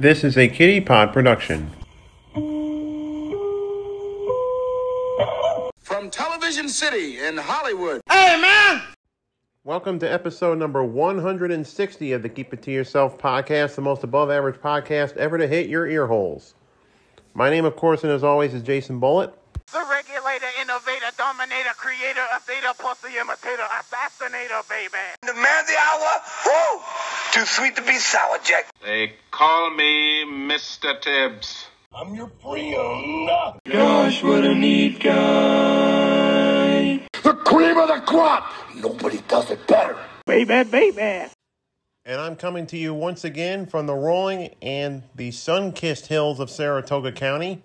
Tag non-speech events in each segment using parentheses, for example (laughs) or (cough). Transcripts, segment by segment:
This is a Kitty Pod production. From Television City in Hollywood. Hey, man! Welcome to episode number 160 of the Keep It To Yourself podcast, the most above average podcast ever to hit your ear holes. My name, of course, and as always, is Jason Bullitt. The regulator, innovator, dominator, creator, updater, pussy imitator, assassinator, baby. The man of the hour? Woo! Too sweet to be sour, Jack. They call me Mr. Tibbs. I'm your friend. Gosh, what a neat guy. The cream of the crop. Nobody does it better. Baby, baby. And I'm coming to you once again from the rolling and the sun kissed hills of Saratoga County.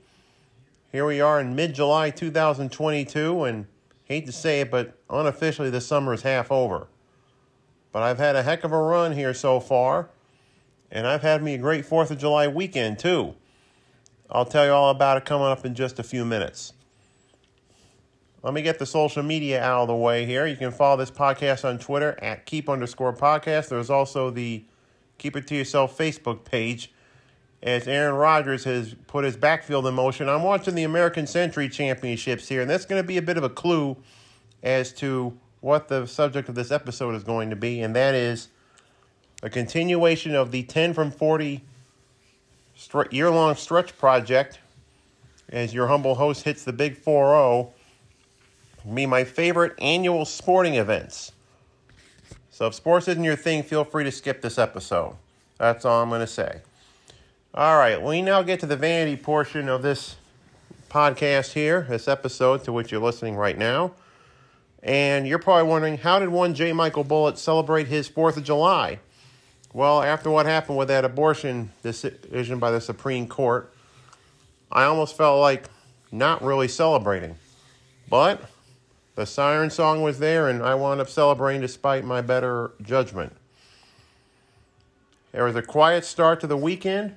Here we are in mid July 2022, and hate to say it, but unofficially the summer is half over. But I've had a heck of a run here so far, and I've had me a great 4th of July weekend too. I'll tell you all about it coming up in just a few minutes. Let me get the social media out of the way here. You can follow this podcast on Twitter at keep underscore podcast. There's also the Keep It To Yourself Facebook page. As Aaron Rodgers has put his backfield in motion, I'm watching the American Century Championships here, and that's going to be a bit of a clue as to what the subject of this episode is going to be, and that is a continuation of the 10 from 40 stre- year long stretch project as your humble host hits the big 4 0 be my favorite annual sporting events. So if sports isn't your thing, feel free to skip this episode. That's all I'm going to say. All right, we now get to the vanity portion of this podcast here, this episode to which you're listening right now. And you're probably wondering, how did one J. Michael Bullitt celebrate his 4th of July? Well, after what happened with that abortion decision by the Supreme Court, I almost felt like not really celebrating. But the siren song was there, and I wound up celebrating despite my better judgment. It was a quiet start to the weekend.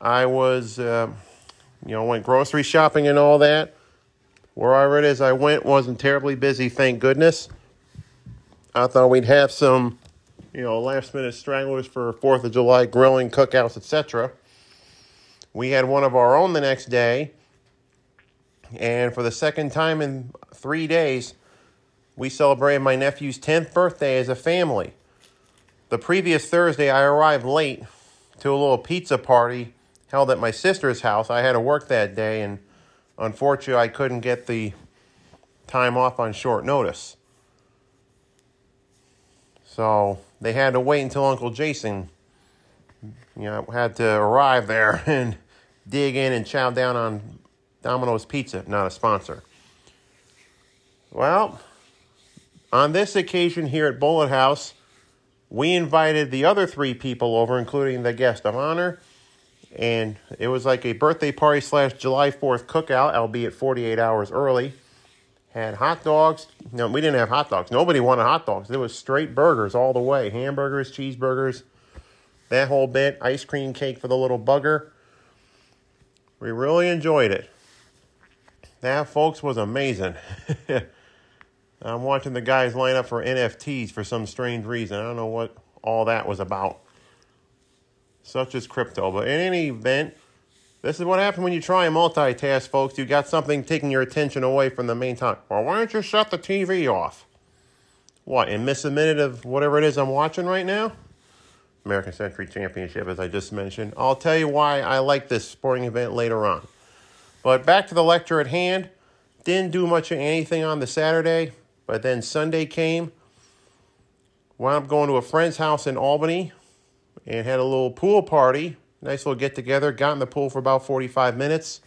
I was, uh, you know, went grocery shopping and all that. Wherever it is I went wasn't terribly busy, thank goodness. I thought we'd have some, you know, last minute stragglers for 4th of July grilling, cookouts, etc. We had one of our own the next day. And for the second time in three days, we celebrated my nephew's 10th birthday as a family. The previous Thursday, I arrived late to a little pizza party held at my sister's house. I had to work that day, and unfortunately, I couldn't get the time off on short notice. So they had to wait until Uncle Jason, you know, had to arrive there (laughs) and dig in and chow down on Domino's Pizza, not a sponsor. Well, on this occasion here at Bullitt House, we invited the other three people over, including the guest of honor. And it was like a birthday party slash July 4th cookout, albeit 48 hours early. Had hot dogs. No, we didn't have hot dogs. Nobody wanted hot dogs. It was straight burgers all the way hamburgers, cheeseburgers, that whole bit. Ice cream cake for the little bugger. We really enjoyed it. That, folks, was amazing. (laughs) I'm watching the guys line up for NFTs for some strange reason. I don't know what all that was about. Such as crypto. But in any event, this is what happens when you try and multitask, folks. You got something taking your attention away from the main topic. Well, why don't you shut the TV off? What, and miss a minute of whatever it is I'm watching right now? American Century Championship, as I just mentioned. I'll tell you why I like this sporting event later on. But back to the lecture at hand. Didn't do much of anything on the Saturday, but then Sunday came. Wound up going to a friend's house in Albany and had a little pool party. Nice little get together. Got in the pool for about 45 minutes.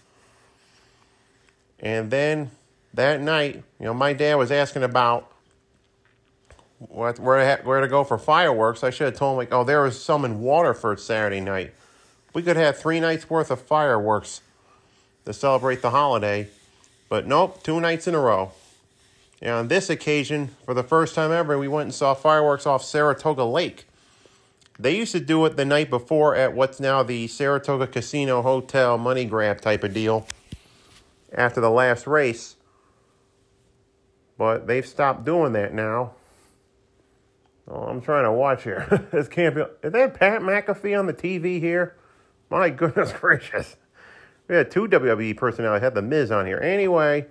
And then that night, you know, my dad was asking about what where where to go for fireworks. I should have told him like, oh, there was some in Waterford Saturday night. We could have three nights worth of fireworks to celebrate the holiday, but nope, two nights in a row. And on this occasion, for the first time ever, we went and saw fireworks off Saratoga Lake. They used to do it the night before at what's now the Saratoga Casino Hotel money grab type of deal after the last race. But they've stopped doing that now. Oh, I'm trying to watch here. (laughs) this can't be. Is that Pat McAfee on the TV here? My (laughs) goodness gracious. We had two WWE personalities. I had The Miz on here. Anyway,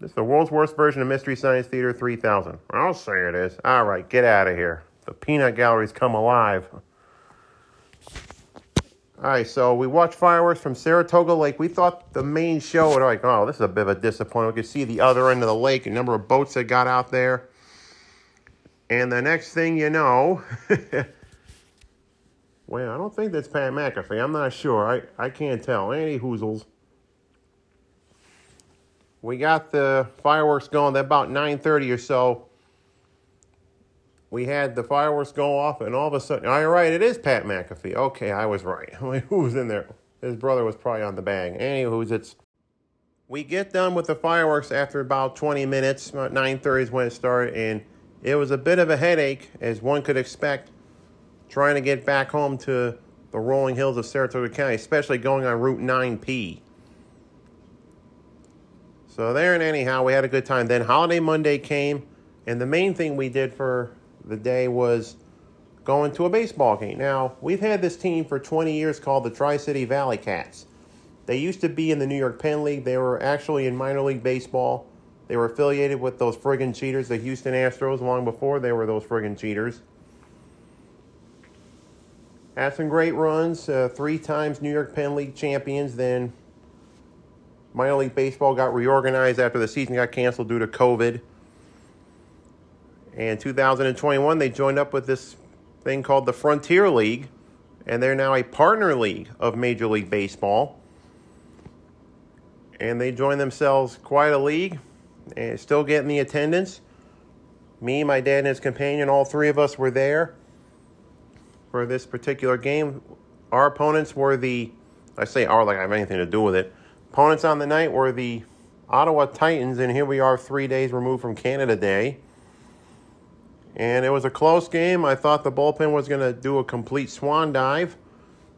this is the world's worst version of Mystery Science Theater 3000. I'll say it is. All right, get out of here. The peanut galleries come alive. All right, so we watched fireworks from Saratoga Lake. We thought the main show, would like, oh, this is a bit of a disappointment. We could see the other end of the lake, a number of boats that got out there. And the next thing you know, (laughs) well, I don't think that's Pat McAfee. I'm not sure. I, I can't tell. Any hoozles. We got the fireworks going at about 9.30 or so. We had the fireworks go off, and all of a sudden, oh, all right, it is Pat McAfee. Okay, I was right. (laughs) Who was in there? His brother was probably on the bag. Anywho's, it's we get done with the fireworks after about 20 minutes. About 9.30 is when it started, and it was a bit of a headache, as one could expect, trying to get back home to the rolling hills of Saratoga County, especially going on Route 9P. So there and anyhow, we had a good time. Then Holiday Monday came, and the main thing we did for the day was going to a baseball game. Now, we've had this team for 20 years called the Tri City Valley Cats. They used to be in the New York Penn League. They were actually in minor league baseball. They were affiliated with those friggin' cheaters, the Houston Astros, long before they were those friggin' cheaters. Had some great runs, uh, three times New York Penn League champions. Then minor league baseball got reorganized after the season got canceled due to COVID. And 2021, they joined up with this thing called the Frontier League, and they're now a partner league of Major League Baseball. And they joined themselves quite a league, and still getting the attendance. Me, my dad, and his companion, all three of us were there for this particular game. Our opponents were the, I say our like I have anything to do with it. Opponents on the night were the Ottawa Titans, and here we are three days removed from Canada Day. And it was a close game. I thought the bullpen was going to do a complete swan dive,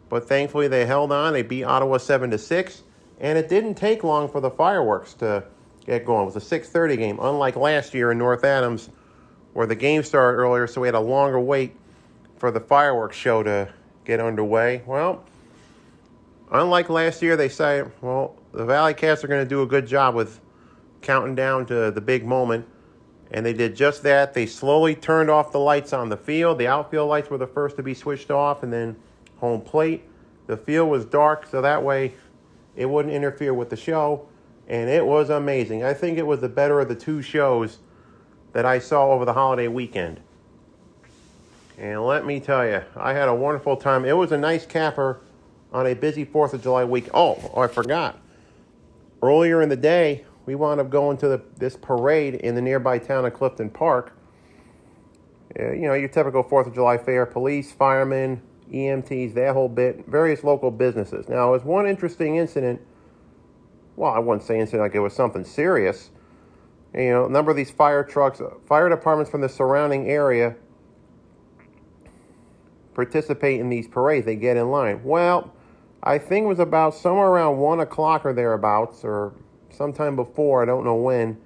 but thankfully they held on. They beat Ottawa 7 to 6, and it didn't take long for the fireworks to get going. It was a 6:30 game, unlike last year in North Adams where the game started earlier, so we had a longer wait for the fireworks show to get underway. Well, unlike last year, they say, well, the Valley Cats are going to do a good job with counting down to the big moment. And they did just that. They slowly turned off the lights on the field. The outfield lights were the first to be switched off, and then home plate. The field was dark, so that way it wouldn't interfere with the show. And it was amazing. I think it was the better of the two shows that I saw over the holiday weekend. And let me tell you, I had a wonderful time. It was a nice capper on a busy 4th of July week. Oh, I forgot. Earlier in the day, we wound up going to the, this parade in the nearby town of Clifton Park. Uh, you know, your typical 4th of July fair, police, firemen, EMTs, that whole bit, various local businesses. Now, it was one interesting incident. Well, I wouldn't say incident like it was something serious. You know, a number of these fire trucks, fire departments from the surrounding area participate in these parades. They get in line. Well, I think it was about somewhere around 1 o'clock or thereabouts, or sometime before, I don't know when.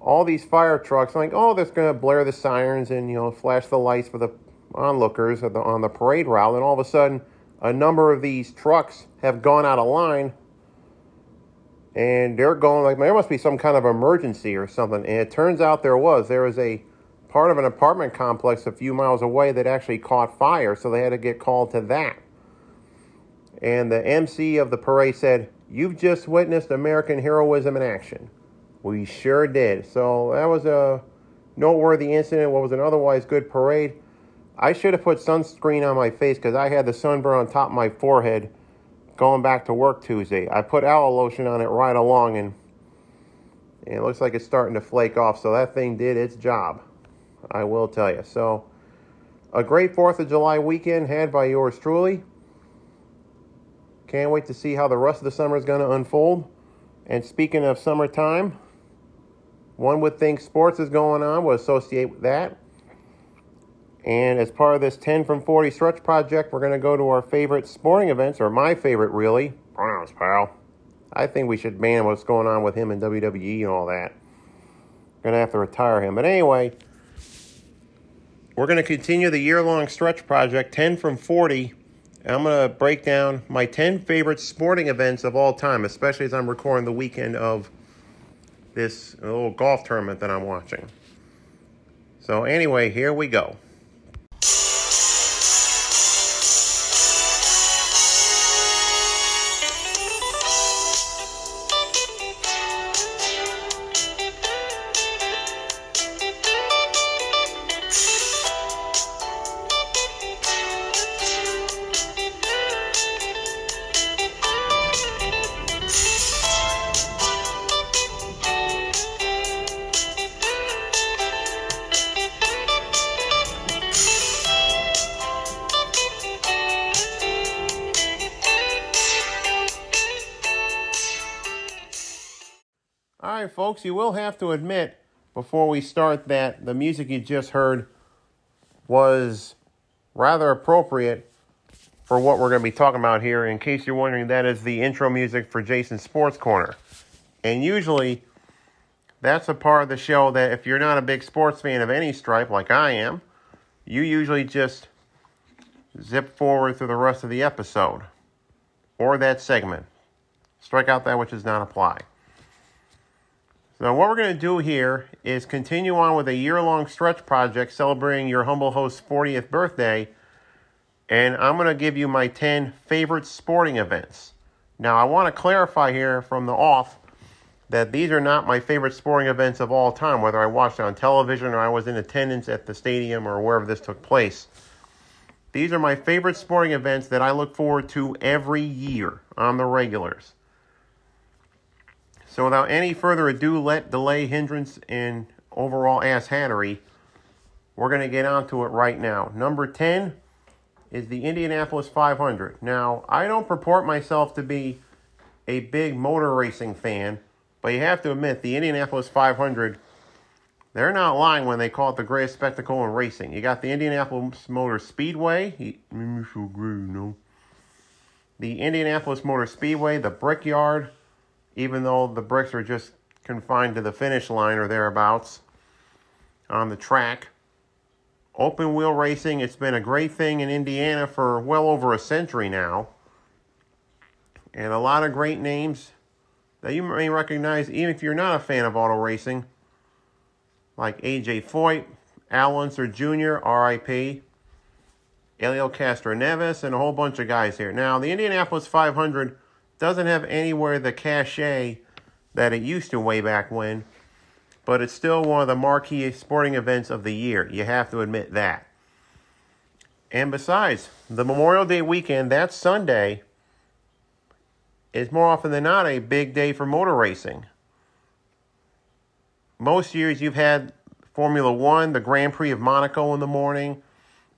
All these fire trucks, like, oh, they're going to blare the sirens and, you know, flash the lights for the onlookers on the, on the parade route. And all of a sudden, a number of these trucks have gone out of line and they're going like there must be some kind of emergency or something. And it turns out there was. There was a part of an apartment complex a few miles away that actually caught fire, so they had to get called to that. And the MC of the parade said, You've just witnessed American heroism in action. We sure did. So that was a noteworthy incident. What was an otherwise good parade. I should have put sunscreen on my face because I had the sunburn on top of my forehead going back to work Tuesday. I put aloe lotion on it right along and, and it looks like it's starting to flake off. So that thing did its job. I will tell you. So a great 4th of July weekend had by yours truly. Can't wait to see how the rest of the summer is going to unfold. And speaking of summertime, one would think sports is going on, would associate with that. And as part of this 10 from 40 stretch project, we're going to go to our favorite sporting events, or my favorite, really. Browns, pal. I think we should ban what's going on with him in WWE and all that. Going to have to retire him. But anyway, we're going to continue the year long stretch project 10 from 40. I'm going to break down my 10 favorite sporting events of all time, especially as I'm recording the weekend of this little golf tournament that I'm watching. So, anyway, here we go. Folks, you will have to admit before we start that the music you just heard was rather appropriate for what we're going to be talking about here. In case you're wondering, that is the intro music for Jason's Sports Corner. And usually, that's a part of the show that if you're not a big sports fan of any stripe, like I am, you usually just zip forward through the rest of the episode or that segment. Strike out that which does not apply. So, what we're going to do here is continue on with a year long stretch project celebrating your humble host's 40th birthday. And I'm going to give you my 10 favorite sporting events. Now, I want to clarify here from the off that these are not my favorite sporting events of all time, whether I watched on television or I was in attendance at the stadium or wherever this took place. These are my favorite sporting events that I look forward to every year on the regulars. So without any further ado, let delay, hindrance, and overall ass hattery, we're going to get onto it right now. Number 10 is the Indianapolis 500. Now, I don't purport myself to be a big motor racing fan, but you have to admit the Indianapolis 500, they're not lying when they call it the greatest spectacle in racing. You got the Indianapolis Motor Speedway. The Indianapolis Motor Speedway, the Brickyard, even though the bricks are just confined to the finish line or thereabouts on the track. Open wheel racing, it's been a great thing in Indiana for well over a century now. And a lot of great names that you may recognize even if you're not a fan of auto racing, like AJ Foyt, Al Unser Jr., RIP, Helio Castroneves, and a whole bunch of guys here. Now, the Indianapolis 500 doesn't have anywhere the cachet that it used to way back when, but it's still one of the marquee sporting events of the year. You have to admit that. And besides, the Memorial Day weekend, that Sunday, is more often than not a big day for motor racing. Most years you've had Formula One, the Grand Prix of Monaco in the morning.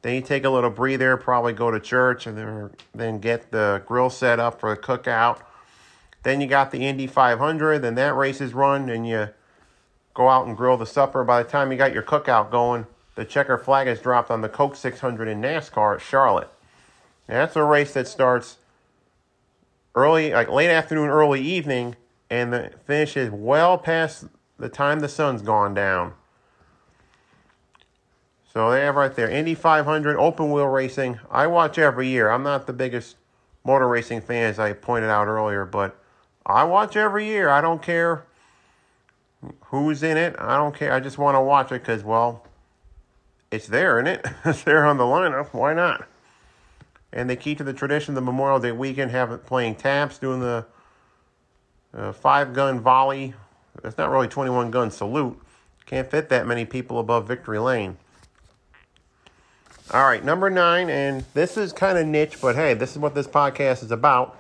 Then you take a little breather, probably go to church, and then, then get the grill set up for the cookout. Then you got the Indy 500, then that race is run, and you go out and grill the supper. By the time you got your cookout going, the checker flag is dropped on the Coke 600 in NASCAR at Charlotte. And that's a race that starts early, like late afternoon, early evening, and the finish is well past the time the sun's gone down. So they have right there Indy 500 open wheel racing. I watch every year. I'm not the biggest motor racing fan, as I pointed out earlier, but I watch every year. I don't care who's in it. I don't care. I just want to watch it because, well, it's there, isn't it? (laughs) it's there on the lineup. Why not? And they keep to the tradition the Memorial Day weekend, have it playing taps, doing the uh, five gun volley. It's not really 21 gun salute. Can't fit that many people above victory lane. All right, number nine, and this is kind of niche, but hey, this is what this podcast is about.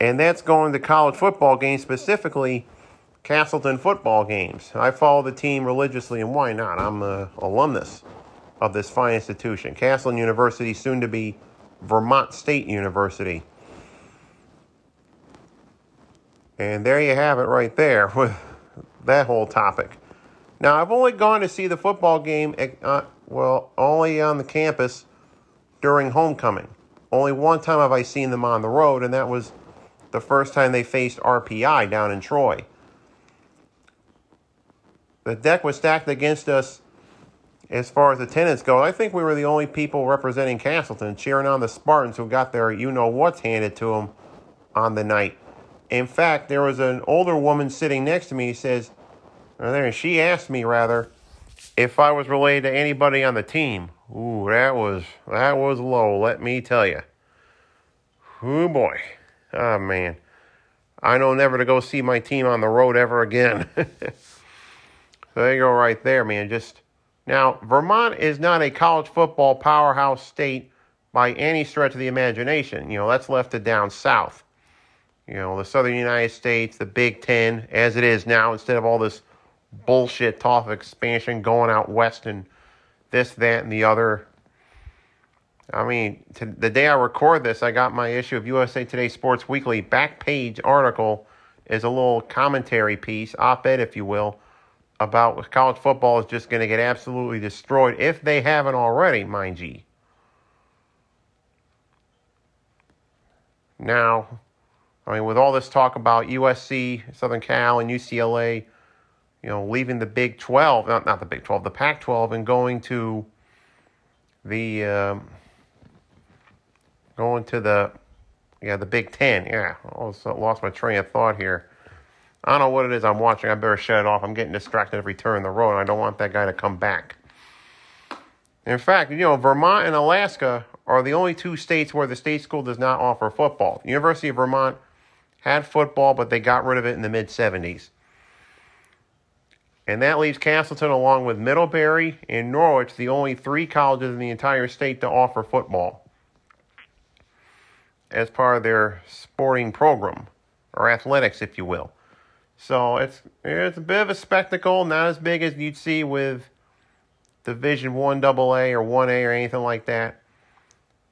And that's going to college football games, specifically Castleton football games. I follow the team religiously, and why not? I'm an alumnus of this fine institution. Castleton University, soon to be Vermont State University. And there you have it right there (laughs) with that whole topic. Now, I've only gone to see the football game, uh, well, only on the campus during homecoming. Only one time have I seen them on the road, and that was the first time they faced RPI down in Troy. The deck was stacked against us as far as attendance goes, I think we were the only people representing Castleton cheering on the Spartans who got their you know what's handed to them on the night. In fact, there was an older woman sitting next to me. He says, or there, she asked me rather if I was related to anybody on the team. Ooh, that was that was low. Let me tell you. Oh boy, oh man, I know never to go see my team on the road ever again. so (laughs) there you go, right there, man. Just now, Vermont is not a college football powerhouse state by any stretch of the imagination. You know, that's left to down south. You know, the southern United States, the Big Ten, as it is now, instead of all this bullshit talk of expansion going out west and this, that, and the other. I mean, to, the day I record this, I got my issue of USA Today Sports Weekly back page article is a little commentary piece, op ed, if you will, about college football is just going to get absolutely destroyed if they haven't already, mind you. Now, I mean, with all this talk about USC, Southern Cal, and UCLA, you know, leaving the Big 12, not, not the Big 12, the Pac 12, and going to the, um, going to the, yeah, the Big 10. Yeah, I also lost my train of thought here. I don't know what it is I'm watching. I better shut it off. I'm getting distracted every turn in the road, I don't want that guy to come back. In fact, you know, Vermont and Alaska are the only two states where the state school does not offer football. The University of Vermont had football, but they got rid of it in the mid 70s. And that leaves Castleton, along with Middlebury and Norwich, the only three colleges in the entire state to offer football as part of their sporting program, or athletics, if you will. So it's it's a bit of a spectacle, not as big as you'd see with Division One AA or One A or anything like that.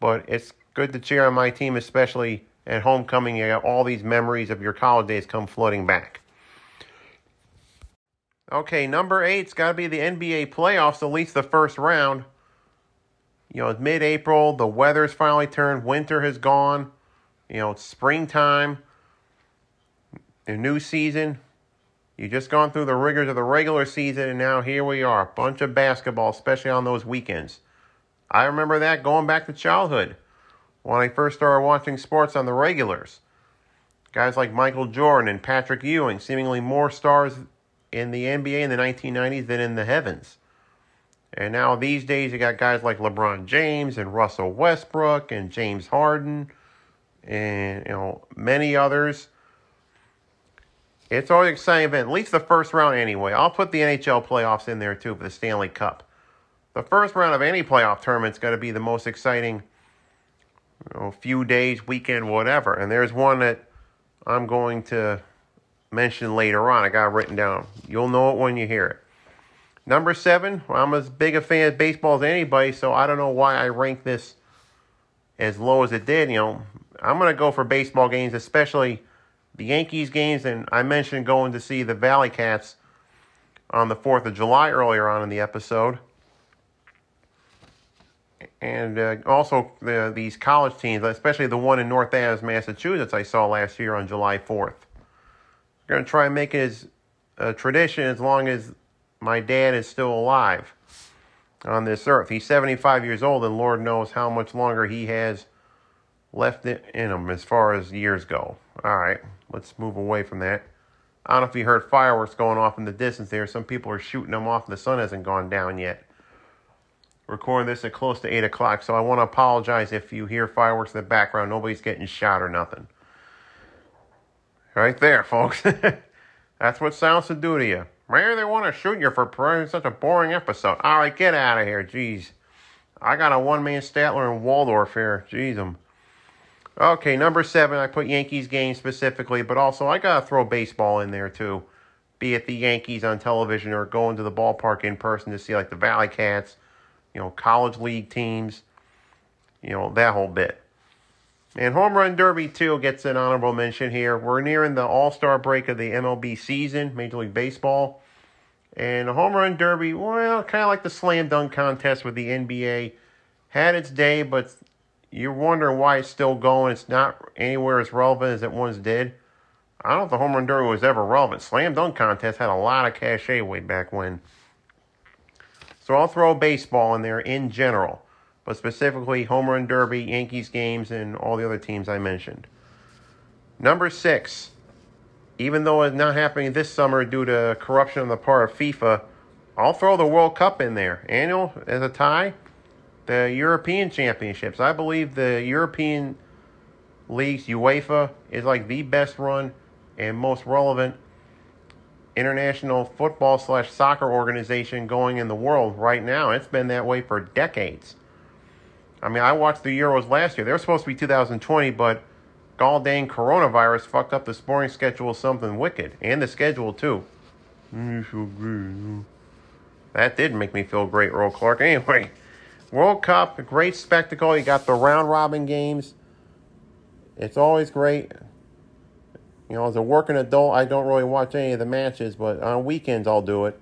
But it's good to cheer on my team, especially at homecoming. You got all these memories of your college days come flooding back. Okay, number eight's got to be the NBA playoffs, at least the first round. You know, it's mid April, the weather's finally turned, winter has gone. You know, it's springtime, a new season. You just gone through the rigors of the regular season, and now here we are. A bunch of basketball, especially on those weekends. I remember that going back to childhood when I first started watching sports on the regulars. Guys like Michael Jordan and Patrick Ewing, seemingly more stars in the NBA in the 1990s than in the heavens. And now these days you got guys like LeBron James and Russell Westbrook and James Harden and you know many others. It's always an exciting event, at least the first round anyway. I'll put the NHL playoffs in there too for the Stanley Cup. The first round of any playoff tournament's got to be the most exciting you know, few days, weekend, whatever. And there's one that I'm going to mention later on. I got it written down. You'll know it when you hear it. Number seven, well, I'm as big a fan of baseball as anybody, so I don't know why I rank this as low as it did. You know, I'm going to go for baseball games, especially the Yankees games. And I mentioned going to see the Valley Cats on the 4th of July earlier on in the episode. And uh, also the, these college teams, especially the one in North Adams, Massachusetts, I saw last year on July 4th. Going to try and make it as a tradition as long as my dad is still alive on this earth. He's 75 years old, and Lord knows how much longer he has left it in him as far as years go. All right, let's move away from that. I don't know if you heard fireworks going off in the distance there. Some people are shooting them off, and the sun hasn't gone down yet. Recording this at close to 8 o'clock, so I want to apologize if you hear fireworks in the background. Nobody's getting shot or nothing. Right there, folks. (laughs) That's what sounds to do to you. Maybe they want to shoot you for providing such a boring episode. All right, get out of here. Jeez. I got a one man Statler and Waldorf here. Jeez, them. Okay, number seven, I put Yankees game specifically, but also I got to throw baseball in there too. Be it the Yankees on television or going to the ballpark in person to see like the Valley Cats, you know, college league teams, you know, that whole bit. And Home Run Derby, too, gets an honorable mention here. We're nearing the All Star break of the MLB season, Major League Baseball. And the Home Run Derby, well, kind of like the Slam Dunk Contest with the NBA, had its day, but you're wondering why it's still going. It's not anywhere as relevant as it once did. I don't know if the Home Run Derby was ever relevant. Slam Dunk Contest had a lot of cachet way back when. So I'll throw baseball in there in general, but specifically home run derby, Yankees games, and all the other teams I mentioned. Number six, even though it's not happening this summer due to corruption on the part of FIFA, I'll throw the World Cup in there. Annual as a tie. The European Championships. I believe the European leagues, UEFA, is like the best run and most relevant international football slash soccer organization going in the world right now. It's been that way for decades. I mean, I watched the Euros last year. They were supposed to be 2020, but gall dang coronavirus fucked up the sporting schedule something wicked. And the schedule, too. Mm, that did make me feel great, Earl Clark. (laughs) Anyway, World Cup, a great spectacle. You got the round robin games. It's always great. You know, as a working adult, I don't really watch any of the matches, but on weekends I'll do it.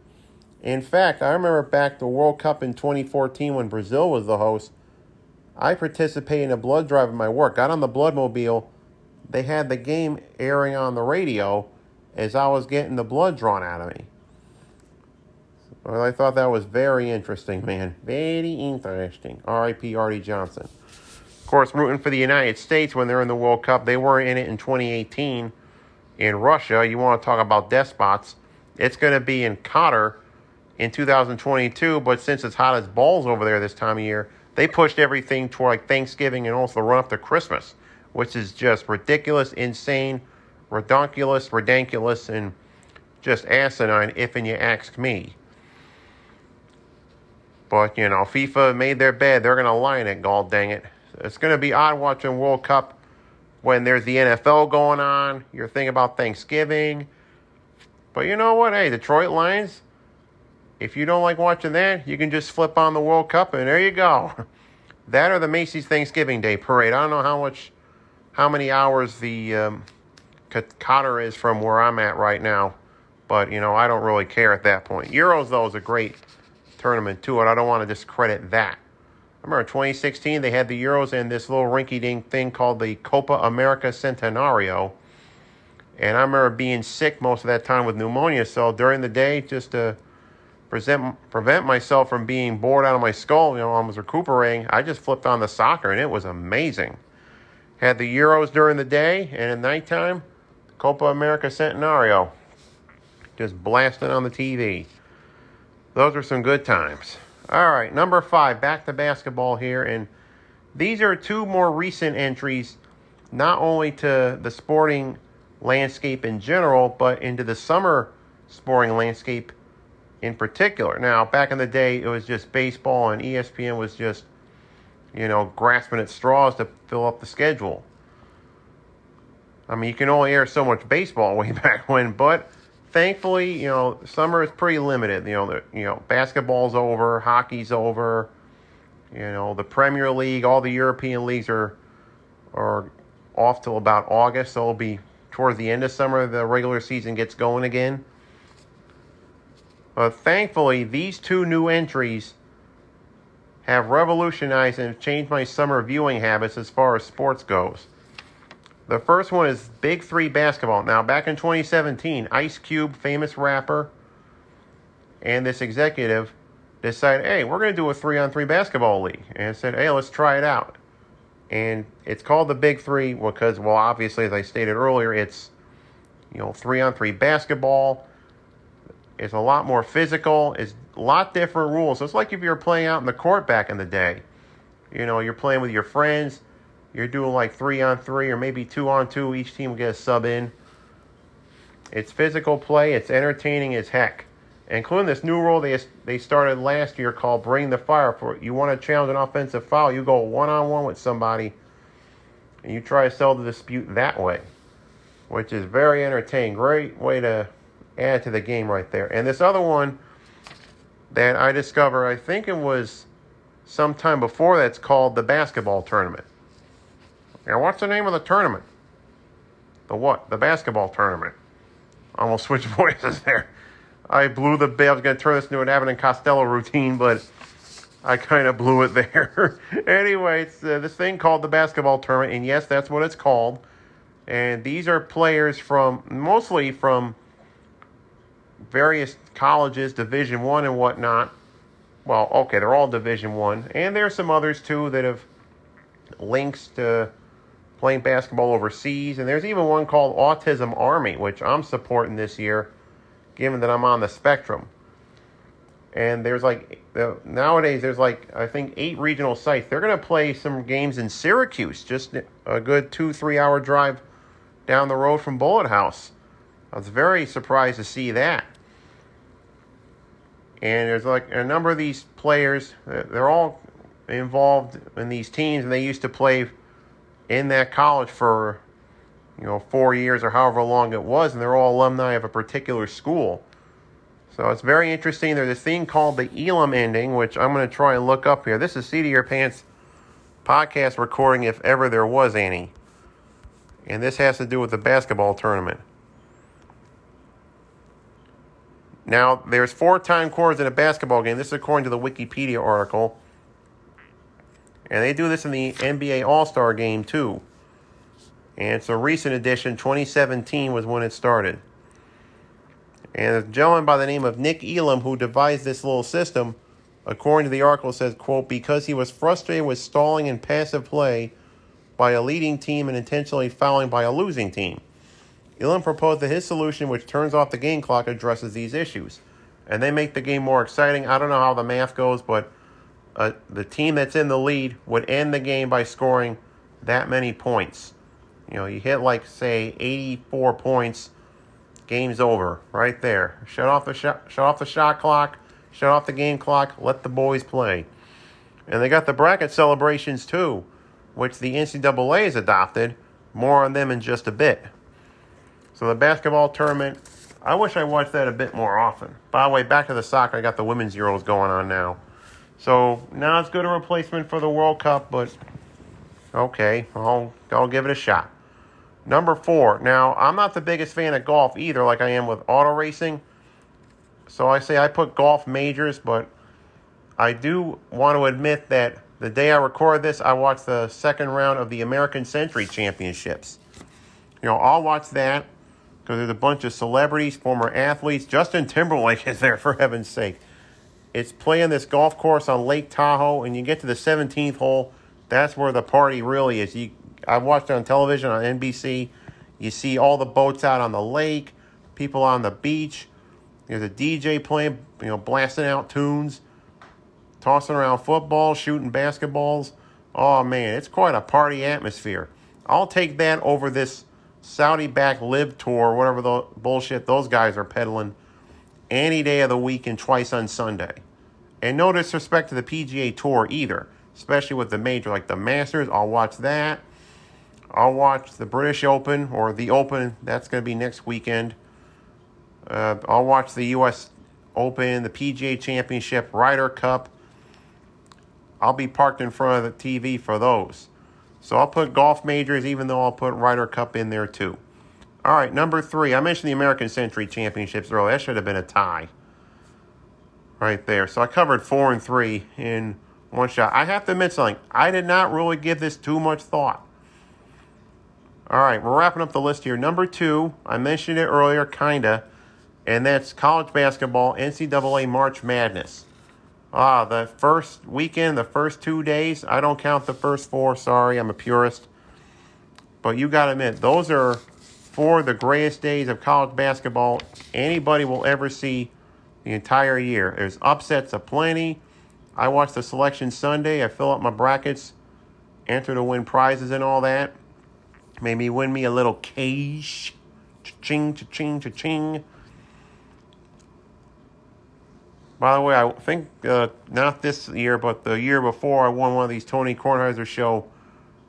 In fact, I remember back the World Cup in 2014 when Brazil was the host. I participated in a blood drive at my work. Got on the bloodmobile. They had the game airing on the radio as I was getting the blood drawn out of me. Well, I thought that was very interesting, man. Very interesting. R.I.P. Arte Johnson. Of course, rooting for the United States when they're in the World Cup. They were in it in 2018 in Russia. You want to talk about despots. It's going to be in Qatar in 2022, but since it's hot as balls over there this time of year, they pushed everything toward like Thanksgiving and also the run up to Christmas, which is just ridiculous, insane, redonkulous, redonkulous, and just asinine, if and you ask me. But, you know, FIFA made their bed. They're going to lie in it, god dang it. It's going to be odd watching World Cup when there's the NFL going on. You're thinking about Thanksgiving. But you know what? Hey, Detroit Lions, if you don't like watching that, you can just flip on the World Cup and there you go. (laughs) That or the Macy's Thanksgiving Day Parade. I don't know how much, how many hours the um, Qatar is from where I'm at right now. But, you know, I don't really care at that point. Euros, though, is a great tournament, too, and I don't want to discredit that. I remember 2016 they had the Euros and this little rinky-dink thing called the Copa America Centenario. And I remember being sick most of that time with pneumonia. So during the day, just to present, prevent myself from being bored out of my skull, you know, I was recuperating, I just flipped on the soccer and it was amazing. Had the Euros during the day and at nighttime, Copa America Centenario. Just blasting on the TV. Those were some good times. All right, number five, back to basketball here. And these are two more recent entries, not only to the sporting landscape in general, but into the summer sporting landscape in particular. Now, back in the day, it was just baseball, and ESPN was just, you know, grasping at straws to fill up the schedule. I mean, you can only air so much baseball (laughs) way back when, but thankfully, you know, summer is pretty limited. You know, the, you know, basketball's over, hockey's over. You know, the Premier League, all the European leagues are are off till about August. So it'll be towards the end of summer the regular season gets going again. But thankfully, these two new entries have revolutionized and changed my summer viewing habits as far as sports goes. The first one is Big Three basketball. Now, back in 2017, Ice Cube, famous rapper, and this executive decided, hey, we're going to do a three on three basketball league. And said, hey, let's try it out. And it's called the Big Three because, well, obviously, as I stated earlier, it's, you know, three on three basketball. It's a lot more physical. It's a lot different rules. So it's like if you were playing out in the court back in the day. You know, you're playing with your friends you're doing like three on three or maybe two on two. Each team will get a sub in. It's physical play. It's entertaining as heck. Including this new rule they they started last year called Bring the Fire. For you want to challenge an offensive foul, you go one on one with somebody, and you try to sell the dispute that way, which is very entertaining. Great way to add to the game right there. And this other one that I discovered, I think it was sometime before that's called the basketball tournament. Now, what's the name of the tournament? The what? The basketball tournament. Almost (laughs) switched voices there. I blew the bit. I was going to turn this into an Abbott and Costello routine, but I kind of blew it there. (laughs) anyway, it's uh, this thing called the basketball tournament, and yes, that's what it's called. And these are players from mostly from various colleges, Division One and whatnot. well, okay, they're all Division One, and there's some others too that have links to playing basketball overseas, and there's even one called Autism Army, which I'm supporting this year, given that I'm on the spectrum. And there's like nowadays, there's like I think eight regional sites. They're gonna play some games in Syracuse, just a good two three hour drive down the road from Bullitt House. I was very surprised to see that. And there's like a number of these players. Uh, they're all involved in these teams, and they used to play in that college for you know four years or however long it was, and they're all alumni of a particular school. So it's very interesting. There's a thing called the Elam ending, which I'm going to try and look up here. This is Seat Your Pants podcast recording, if ever there was any. And this has to do with the basketball tournament. Now, there's four time quarters in a basketball game. This is according to the Wikipedia article. And they do this in the NBA All Star game, too. And it's a recent addition. 2017 was when it started. And a gentleman by the name of Nick Elam, who devised this little system, according to the article, says, quote, because he was frustrated with stalling and passive play by a leading team and intentionally fouling by a losing team. Elam proposed that his solution, which turns off the game clock, addresses these issues. And they make the game more exciting. I don't know how the math goes, but uh, the team that's in the lead would end the game by scoring that many points. You know, you hit like, say, 84 points, game's over right there. Shut off the shut off the shot clock, shut off the game clock, let the boys play. And they got the bracket celebrations too, which the NCAA has adopted. More on them in just a bit. So the basketball tournament, I wish I watched that a bit more often. By the way, back to the soccer, I got the women's Euros going on now. So now it's good a replacement for the World Cup, but okay, I'll I'll give it a shot. Number four. Now I'm not the biggest fan of golf either, like I am with auto racing. So I say I put golf majors, but I do want to admit that the day I record this, I watched the second round of the American Century Championships. You know, I'll watch that because there's a bunch of celebrities, former athletes. Justin Timberlake (laughs) is there, for heaven's sake. It's playing this golf course on Lake Tahoe, and you get to the 17th hole. That's where the party really is. You, I watched it on television on NBC. You see all the boats out on the lake, people on the beach. There's a DJ playing, you know, blasting out tunes, tossing around footballs, shooting basketballs. Oh man, it's quite a party atmosphere. I'll take that over this Saudi backed LIV tour, whatever the bullshit those guys are peddling, any day of the week and twice on Sunday. And no disrespect to the PGA Tour either, especially with the major like the Masters. I'll watch that. I'll watch the British Open or the Open. That's going to be next weekend. Uh, I'll watch the U.S. Open, the PGA Championship, Ryder Cup. I'll be parked in front of the TV for those. So I'll put golf majors, even though I'll put Ryder Cup in there too. All right, number three. I mentioned the American Century Championships earlier. That should have been a tie right there. So I covered four and three in one shot. I have to admit something. I did not really give this too much thought. All right, we're wrapping up the list here. Number two, I mentioned it earlier, kinda, and that's college basketball, NCAA March Madness. Ah, the first weekend, the first two days, I don't count the first four. Sorry, I'm a purist. But you got to admit, those are four of the greatest days of college basketball anybody will ever see the entire year. There's upsets aplenty. I watch the selection Sunday. I fill up my brackets, enter to win prizes and all that. Maybe win me a little cash. Cha-ching, cha-ching, cha-ching. By the way, I think uh, not this year, but the year before, I won one of these Tony Kornheiser show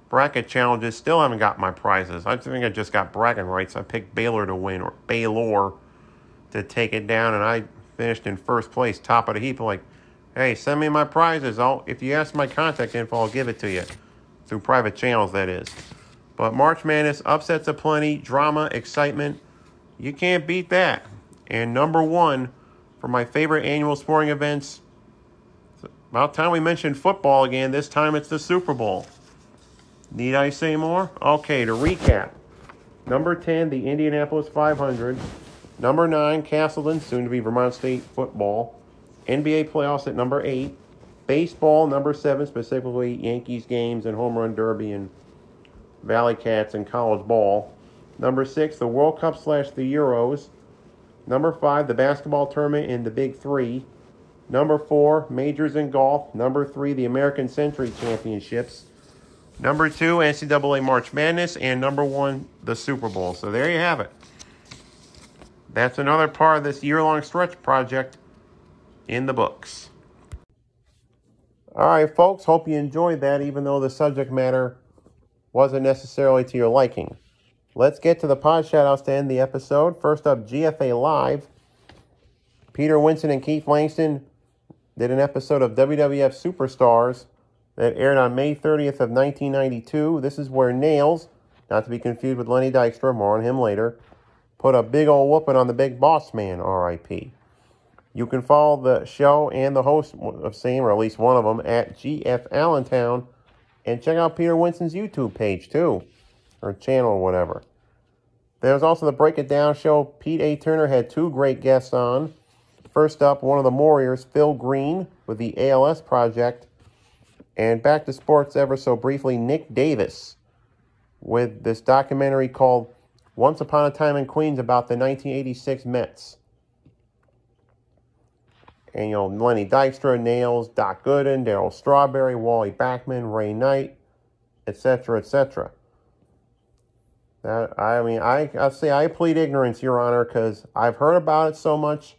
bracket challenges. Still haven't got my prizes. I think I just got bragging rights. I picked Baylor to win or Baylor to take it down, and I finished in first place, top of the heap. I'm Like, hey, send me my prizes. I'll if you ask my contact info, I'll give it to you through private channels. That is. But March Madness upsets aplenty, drama, excitement. You can't beat that. And number one for my favorite annual sporting events. About time we mentioned football again. This time it's the Super Bowl. Need I say more? Okay, to recap. Number 10, the Indianapolis 500. Number 9, Castleton, soon to be Vermont State football. NBA playoffs at number eight. Baseball, number seven, specifically Yankees games and home run derby and Valley Cats and college ball. Number six, the World Cup slash the Euros. Number five, the basketball tournament in the Big Three. Number four, majors in golf. Number three, the American Century Championships. Number two, NCAA March Madness. And number one, the Super Bowl. So there you have it. That's another part of this year long stretch project in the books. All right, folks, hope you enjoyed that, even though the subject matter wasn't necessarily to your liking. Let's get to the pod shoutouts to end the episode. First up, GFA Live. Peter Winston and Keith Langston did an episode of WWF Superstars that aired on May 30th of 1992. This is where Nails, not to be confused with Lenny Dykstra, more on him later, put a big old whooping on the big boss man, RIP. You can follow the show and the host of same, or at least one of them, at GF Allentown, and check out Peter Winston's YouTube page too, or channel or whatever. There was also the Break It Down show. Pete A. Turner had two great guests on. First up, one of the Warriors, Phil Green, with the ALS project. And back to sports ever so briefly, Nick Davis, with this documentary called Once Upon a Time in Queens about the 1986 Mets. And, you know, Lenny Dykstra, Nails, Doc Gooden, Darryl Strawberry, Wally Backman, Ray Knight, etc., etc. That I mean, I I say I plead ignorance, Your Honor, because I've heard about it so much,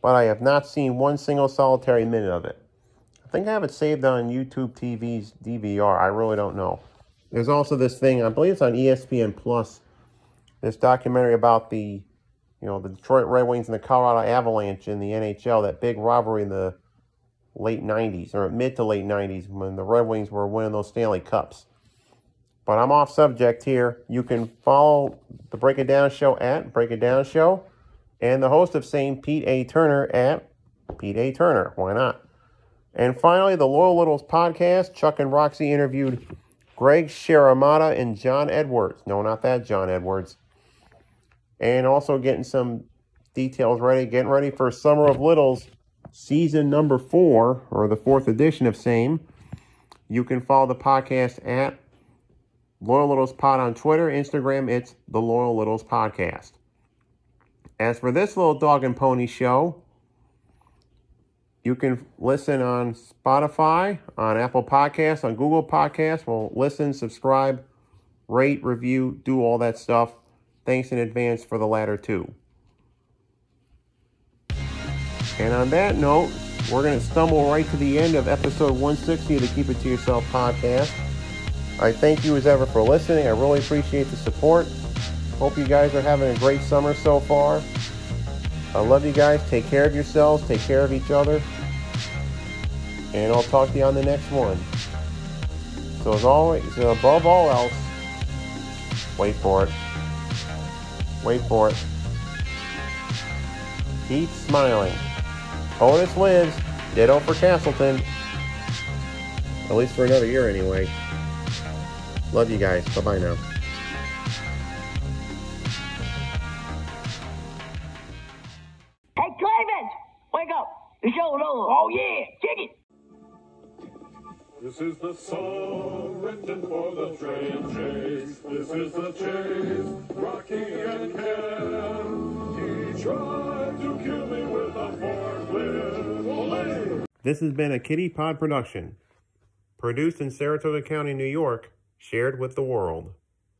but I have not seen one single solitary minute of it. I think I have it saved on YouTube TV's DVR. I really don't know. There's also this thing, I believe it's on ESPN Plus, this documentary about the you know, the Detroit Red Wings and the Colorado Avalanche in the NHL, that big rivalry in the late 90s or mid to late 90s when the Red Wings were winning those Stanley Cups. But I'm off subject here. You can follow the Break It Down Show at Break It Down Show and the host of same Pete A. Turner at Pete A. Turner. Why not? And finally, the Loyal Littles podcast. Chuck and Roxy interviewed Greg Sharamata and John Edwards. No, not that John Edwards and also getting some details ready, getting ready for Summer of Littles season number four, or the fourth edition of same. You can follow the podcast at Loyal Littles Pod on Twitter, Instagram, it's the Loyal Littles Podcast. As for this little dog and pony show, you can listen on Spotify, on Apple Podcasts, on Google Podcasts. Well, listen, subscribe, rate, review, do all that stuff. Thanks in advance for the latter two. And on that note, we're going to stumble right to the end of episode 160 of the Keep It To Yourself podcast. I thank you as ever for listening. I really appreciate the support. Hope you guys are having a great summer so far. I love you guys. Take care of yourselves. Take care of each other. And I'll talk to you on the next one. So as always, above all else, wait for it. Wait for it. Keep smiling. Otis lives. Ditto for Castleton. At least for another year anyway. Love you guys. Bye bye now. Hey, Clavin! Wake up! The show's over. Oh, yeah! Kick it! This is the song written for the train chase. This is the chase, Rocky and Ken. He tried to kill me with a forklift. This has been a Kitty Pod production. Produced in Saratoga County, New York. Shared with the world.